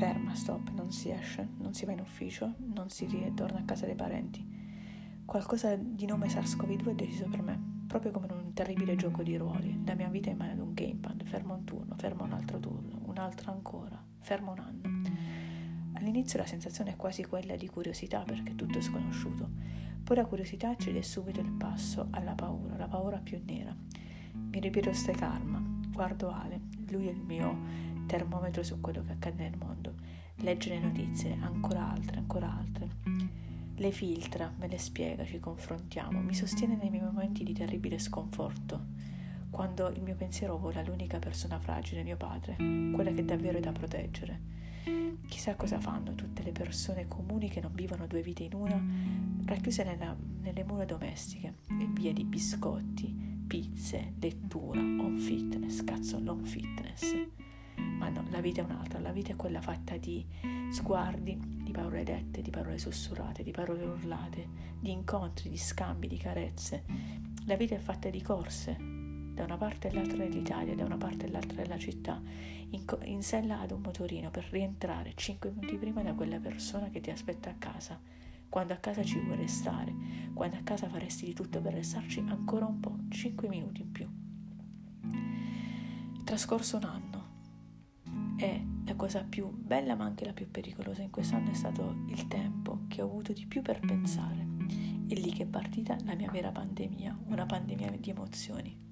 ferma, stop, non si esce, non si va in ufficio, non si ritorna a casa dei parenti. Qualcosa di nome SARS-CoV-2 è deciso per me, proprio come in un terribile gioco di ruoli. La mia vita è in mano ad un gamepad, fermo un turno, fermo un altro turno, un altro ancora, fermo un anno. All'inizio la sensazione è quasi quella di curiosità perché tutto è sconosciuto, poi la curiosità cede subito il passo alla paura, la paura più nera. Mi ripiro ste karma, guardo Ale, lui è il mio termometro su quello che accade nel mondo, legge le notizie, ancora altre, ancora altre. Le filtra, me le spiega, ci confrontiamo, mi sostiene nei miei momenti di terribile sconforto, quando il mio pensiero vola l'unica persona fragile, mio padre, quella che davvero è da proteggere. Chissà cosa fanno tutte le persone comuni che non vivono due vite in una, racchiuse nella, nelle mura domestiche e via di biscotti, pizze, lettura, on fitness, cazzo, l'on fitness. Ma no, la vita è un'altra, la vita è quella fatta di sguardi, di parole dette, di parole sussurrate, di parole urlate, di incontri, di scambi, di carezze. La vita è fatta di corse, da una parte e l'altra dell'Italia, da una parte e l'altra della città, in, co- in sella ad un motorino per rientrare cinque minuti prima da quella persona che ti aspetta a casa. Quando a casa ci vuoi restare, quando a casa faresti di tutto per restarci ancora un po', cinque minuti in più. Trascorso un anno e la cosa più bella ma anche la più pericolosa in quest'anno è stato il tempo che ho avuto di più per pensare. È lì che è partita la mia vera pandemia, una pandemia di emozioni.